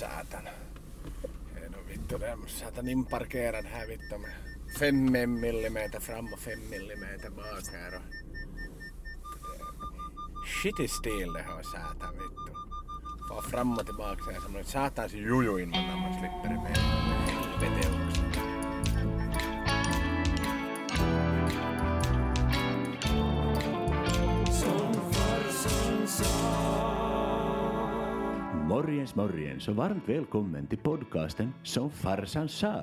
satan. Ja då vittu, det är satan inparkerad här vittu med fem millimeter fram och fem millimeter bak här och... Shitty stil det har satan vittu. Far fram och tillbaka så här som en satans jojo innan man slipper det med. Helvete Morgens morgens och varmt välkommen till podcasten Som farsan sa.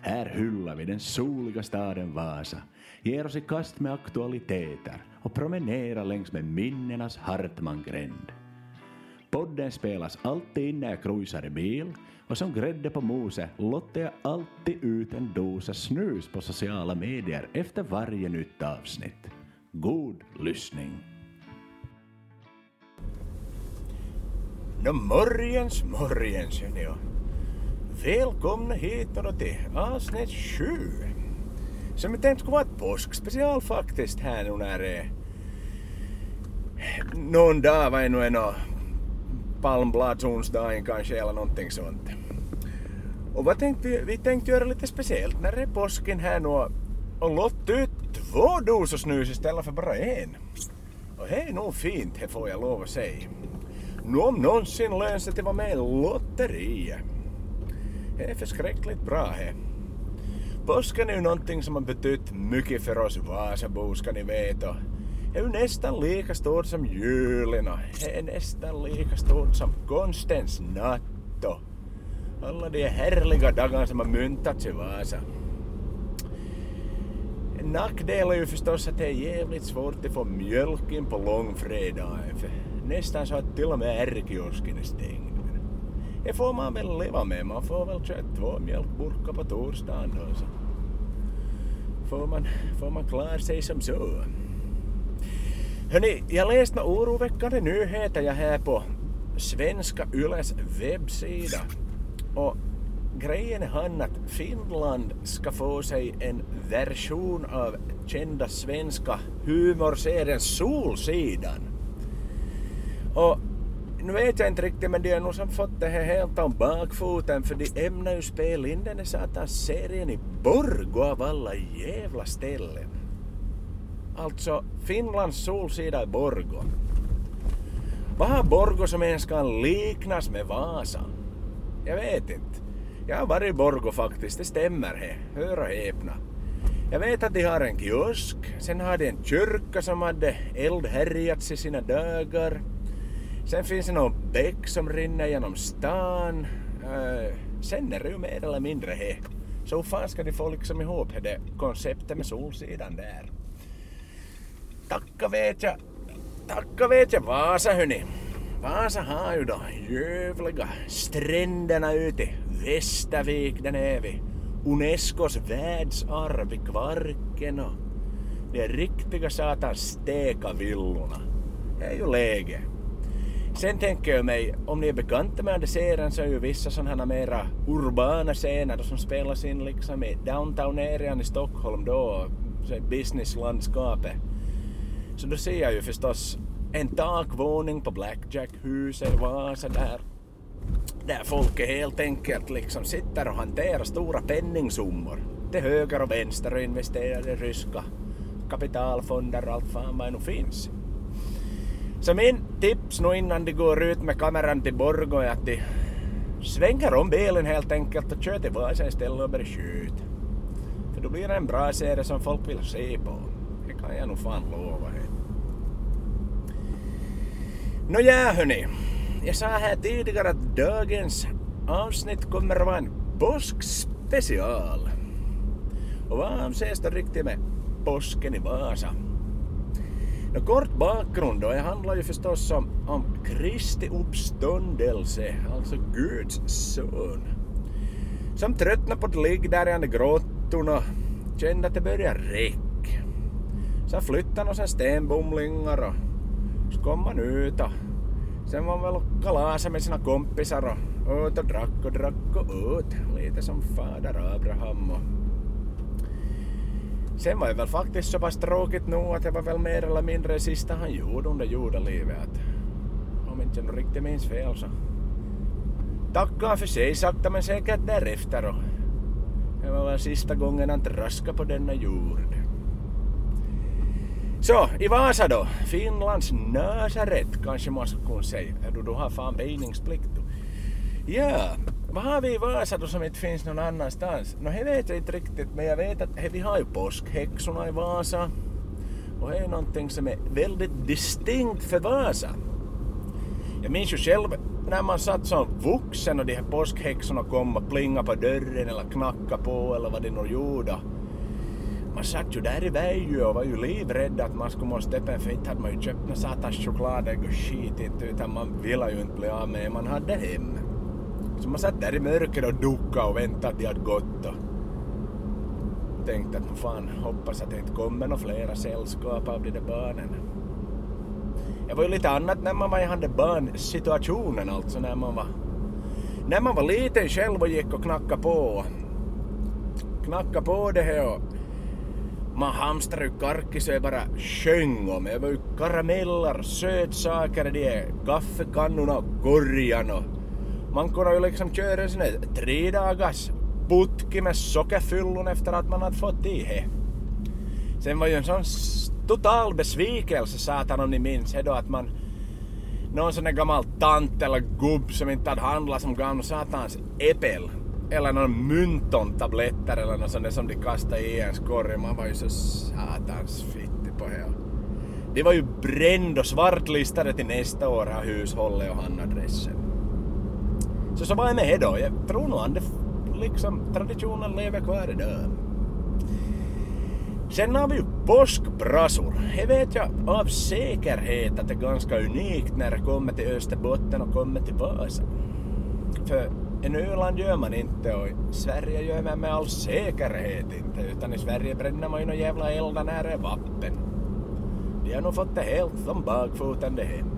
Här hyllar vi den soliga staden Vasa, ger oss i kast med aktualiteter och promenerar längs med minnenas Hartmangränd. Podden spelas alltid när jag cruisar i bil och som grädde på moset lottar jag alltid ut en dosa snus på sociala medier efter varje nytt avsnitt. God lyssning! Nå morgens, morgens hörni välkomna hit då till avsnitt sju. Som jag tänkte skulle vara ett påskspecial faktiskt här nu när det är någon dag, vad är nu en eh, palmbladsonsdagen kanske eller någonting sånt. Och vad tänkte vi, vi tänkte göra lite speciellt när det är påsken här nu och- och ut två dosor snus istället för bara en. Och det är nog fint, det får jag lov att säga. Nu om någonsin lönar sig till att vara med i lotteriet. Det är förskräckligt bra det. Påsken är ju någonting som har betytt mycket för oss Vasabor ska ni veta. Det är ju nästan lika stort som julen och det är nästan lika stort som konstens natt och alla de härliga dagarna som har myntats i Vasa. En nackdel är ju förstås att det är jävligt svårt att få mjölk in på långfredagen. Nästan så att till och med ärkiosken är stängd. Det får man väl leva med. Man får väl köra två mjölkburkar på torsdagen då. Så får man, får man klara sig som så. Hörni, jag läste några oroväckande nyheter jag här på Svenska Yles webbsida. Och grejen är han att Finland ska få sig en version av kända svenska humorserien Solsidan. Och nu vet jag inte riktigt men de har nog som fått det här helt om bakfoten för de ämnar ju spela in den här satans serien i Borgå av alla jävla ställen. Alltså Finlands solsida i Borgå. Vad har Borgå som ens kan liknas med Vasa? Jag vet inte. Jag har varit i Borgå faktiskt, det stämmer här. Hör och häpna. Jag vet att de har en kiosk, sen har de en kyrka som hade eldhärjats i sina dagar. Sen finns det någon bäck som rinner genom stan. Eh, sen är det ju mer eller mindre det. Så hur fan ska de få liksom ihop det konceptet med Solsidan där? Tacka vet jag, tacka vet jag Vasa hörni. Vasa har ju de ljuvliga stränderna ute i Västervik där är vi. Unescos världsarv i Kvarken och de riktiga satans stekavillorna. Det är ju läge. Sen tänker jag mig, om ni är bekanta med den serien så är ju vissa sådana här mera urbana scener som spelas in liksom i downtown-arean i Stockholm då, businesslandskapet. Så då ser jag ju förstås en takvåning på Blackjack-huset i Vasa där. Där folk helt enkelt liksom sitter och hanterar stora penningsummor till höger och vänster och investerar i ryska kapitalfonder och allt fan vad det nu finns. Så min tips nu innan de går ut med kameran till Borgå är att de svänger om bilen helt enkelt och kör till Vasa istället och börjar skjuta. För då blir det en bra serie som folk vill se på. Det kan jag nog fan lova. er. Nåja hörni, jag sa här tidigare att dagens avsnitt kommer att vara en påskspecial. Och vad avses då riktigt med påsken i Vasa? Kort bakgrund då, det handlar ju förstås om, om Kristi uppståndelse, alltså Guds son. Som tröttnade på att ligga där i den och kände att det började räcka. Så flyttade han och sen stenbumlingar och så kom han ut och sen var han väl och kalasade med sina kompisar och åt och drack och drack och åt. Lite som fader Abraham och Sen var det väl faktiskt så pass tråkigt nu att det var väl mer eller mindre det sista han gjorde under jordelivet. Att om inte jag riktigt minns fel så tackade för sig sakta men säkert därefter och det var väl sista gången han traskade på denna jord. Så, i Vasa då. Finlands Nasaret kanske man skulle kunna säga. Du, du har fan väjningsplikt. Ja, vad har vi i Vasa då som inte finns någon annanstans? Nå, no, det vet jag inte riktigt, men jag vet att he, vi har ju påskhäxorna i Vasa. Och det är någonting som är väldigt distinkt för Vasa. Jag minns ju själv när man satt som vuxen och de här påskhäxorna kom och plingade på dörren eller knackade på eller vad det nu gjorde. Man satt ju där i Väjö och var ju livrädd att man skulle måste öppna för inte hade man ju köpt några satans chokladägg och skit inte utan man ville ju inte bli av med det man hade hemma. Så man satt där i mörkret och duckade och väntade att de hade gått och tänkte att fan hoppas att det inte kommer några flera sällskap av de där barnen. Det var ju lite annat när man var i den där barnsituationen alltså när man var när man var liten själv och gick och knackade på knackade på det här och man hamstrade ju karkis och bara sjöng om. Det var ju karameller, sötsaker, de kaffekannorna och korgen och man kunde ju liksom köra en sån här tre dagars putki med sockerfyllon efter att man hade fått i det. Sen var ju en sån total besvikelse satan om ni minns det då att man någon sån där gammal tant eller gubb som inte hade handlat som gav satans äppel eller någon myntontabletter eller något sånt som de kastade i ens korg. Man var ju så satans fittig på det. De var ju bränd och svartlistade till nästa år av hushållet och handadressen. Så så var jag med det då. Jag tror nog att liksom, traditionen lever kvar idag. Sen har vi ju påskbrassor. Det vet jag av säkerhet att det är ganska unikt när det kommer till Österbotten och kommer till Vasa. För i Öland gör man inte och i Sverige gör man med all säkerhet inte utan i Sverige bränner man ju några jävla eldar när det är vatten. De har nog fått det helt om bakfoten det här.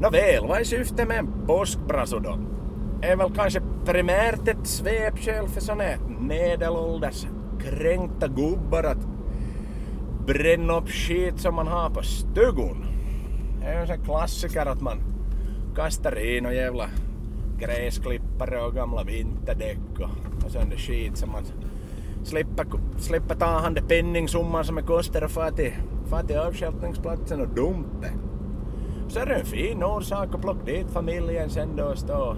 Nåväl, vad är syftet med en påskbrasso då? Är väl kanske primärt ett svepskäl för såna medelålders kränkta gubbar att bränna upp skit som man har på stugun. Det är ju en sån klassiker att man kastar in och jävla gräsklippare och gamla vinterdäck och, och sån där skit som man slipper, slipper ta hand om penningsumman som det kostar att fara till, fara till avstjälpningsplatsen och dumpa. Så är det en fin orsak att plocka dit familjen sen då och stå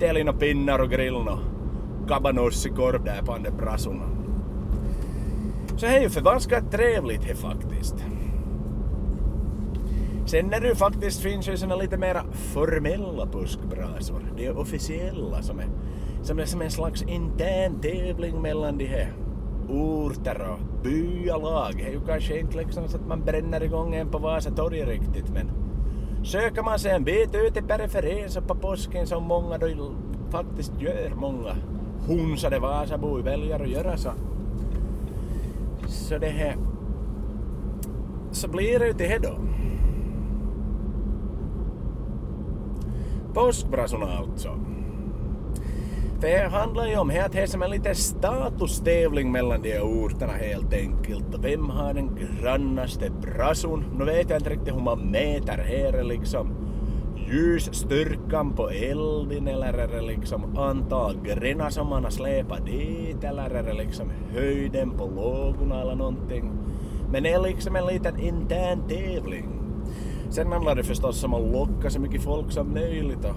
och och pinnar och grillen och kabanossikorv där på den brasorna. Så det är ju förbaskat trevligt det faktiskt. Sen när det faktiskt finns ju såna lite mera formella buskbrasor. de är officiella som är, som är som en slags intern tävling mellan de här orter och byalag. Det är ju kanske inte liksom så att man bränner igång en på Vasatorget riktigt men söker man sig en bit ut i periferin så på påsken som många då faktiskt gör, många hunsade Vasabor väljer att göra så. Så det här så blir det ju till det då. Påskbrasorna alltså. Det handlar ju om att det är som en liten statustävling mellan de orterna helt enkelt. Vem har den grannaste brason? Nu vet jag inte riktigt hur man mäter här är liksom ljusstyrkan på elden eller är det liksom antal grenar som man har släpat dit eller är det liksom höjden på lågorna eller någonting. Men det är liksom en liten intern tävling. Sen handlar det förstås om att locka så mycket folk som möjligt och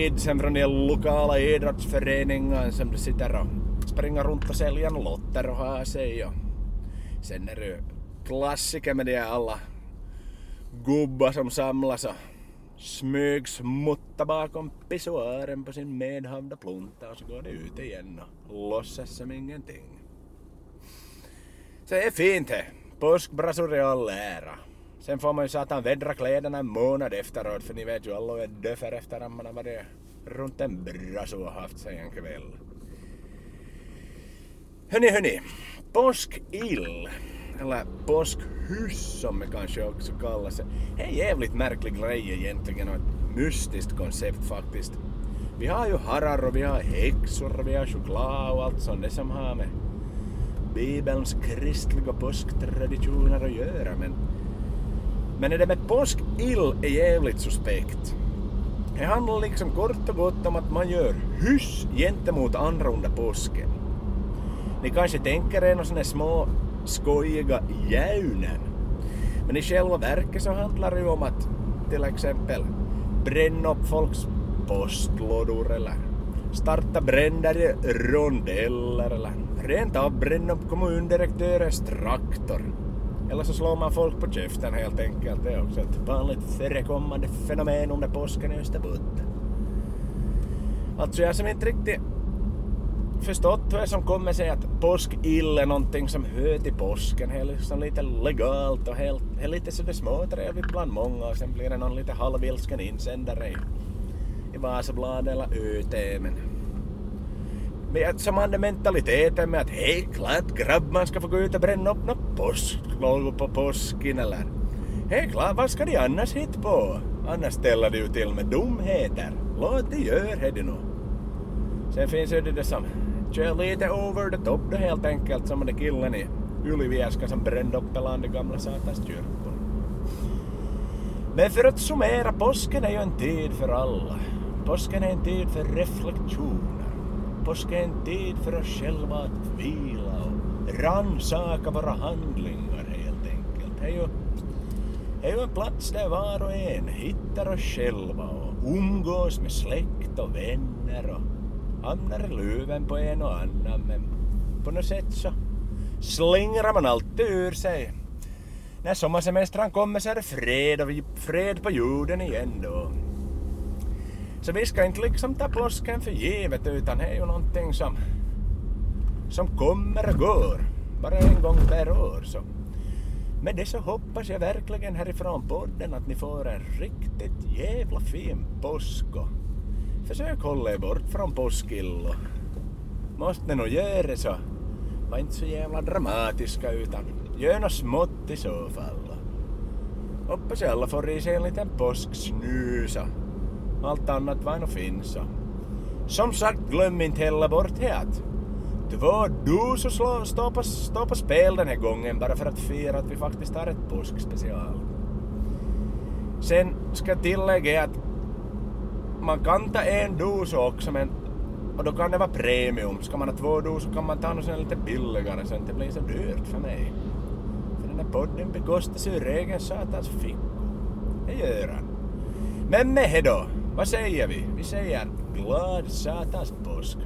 kidsen från de lokala idrottsföreningarna som sitter och springer runt och säljer lotter och har sig och sen är det klassiker med de alla gubbar som samlas och smygsmutta bakom pissoaren på sin medhavda plunta och så går det ut igen och låtsas som ingenting. Så det är fint det. Påskbrasor i all ära. Sen får man ju satan vädra kläderna en månad efteråt för ni vet ju alla är döfer efter att man har varit runt en brasso och haft sig en kväll. Hörni, hörni. Påskill, eller påskhyss som det kanske också kallas. Det är en jävligt märklig grej egentligen och ett mystiskt koncept faktiskt. Vi har ju harar och vi har häxor och vi har choklad och allt sånt det som har med Bibelns kristliga påsktraditioner att göra men men det där med påskill är jävligt suspekt. Det handlar liksom kort och gott om att man gör hyss gentemot andra under påsken. Ni kanske tänker er några såna små skojiga jäunen. Men i själva verket så handlar det ju om att till exempel bränna upp folks postlådor eller starta bränder i rondeller eller rent av bränna upp kommundirektörens traktor. Eller så slår man folk på käften helt enkelt. Det är också ett vanligt förekommande fenomen under påsken i Österbotten. Alltså jag som inte riktigt förstått vad som kommer sig att påskill är någonting som hör till påsken. Det är liksom lite legalt och helt, det är lite sådär småtrevligt bland många och sen blir det någon lite halvilsken insändare i, i Vasabladet eller ÖT. Men som hade mentaliteten med att hej, klart grabb man ska få gå ut och bränna upp något påsklågor på påsken eller hej, klart vad ska de annars hit på? Annars ställer de ju till med dumheter. Låt de göra det nu. Sen finns ju det där som kör lite over the top då helt enkelt som den killen i Ylivieska som brände upp hela den gamla satans kyrkan. Men för att summera, påsken är ju en tid för alla. Påsken är en tid för reflektion. Påsken är en tid för oss själva att vila och rannsaka våra handlingar helt enkelt. Det är ju, det är ju en plats där var och en hittar oss själva och umgås med släkt och vänner och hamnar i luven på en och annan men på något sätt så slingrar man alltid ur sig. När sommarsemestran kommer så är det fred och fred på jorden igen då. Så vi ska inte liksom ta plåsken för givet utan det är ju någonting som, som kommer och går. Bara en gång per år. Så. Med det så hoppas jag verkligen härifrån podden att ni får en riktigt jävla fin påsk och försök hålla er bort från påskillo. Måste ni nog göra det så var inte så jävla dramatiska utan gör något smått i så fall. Hoppas alla får i sig en liten påsksnusa allt annat var nog finns. Som sagt, glöm inte heller bort det att två dus står på, stå på spel den här gången bara för att fira att vi faktiskt har ett påskspecial. Sen ska jag tillägga att man kan ta en dos också men och då kan det vara premium. Ska man ha två dos så kan man ta något lite billigare så att det inte blir så dyrt för mig. För den här podden bekostas ur egen satans fickor. Det gör han. Men med det då, vad säger vi? Vi säger glad satans påsk.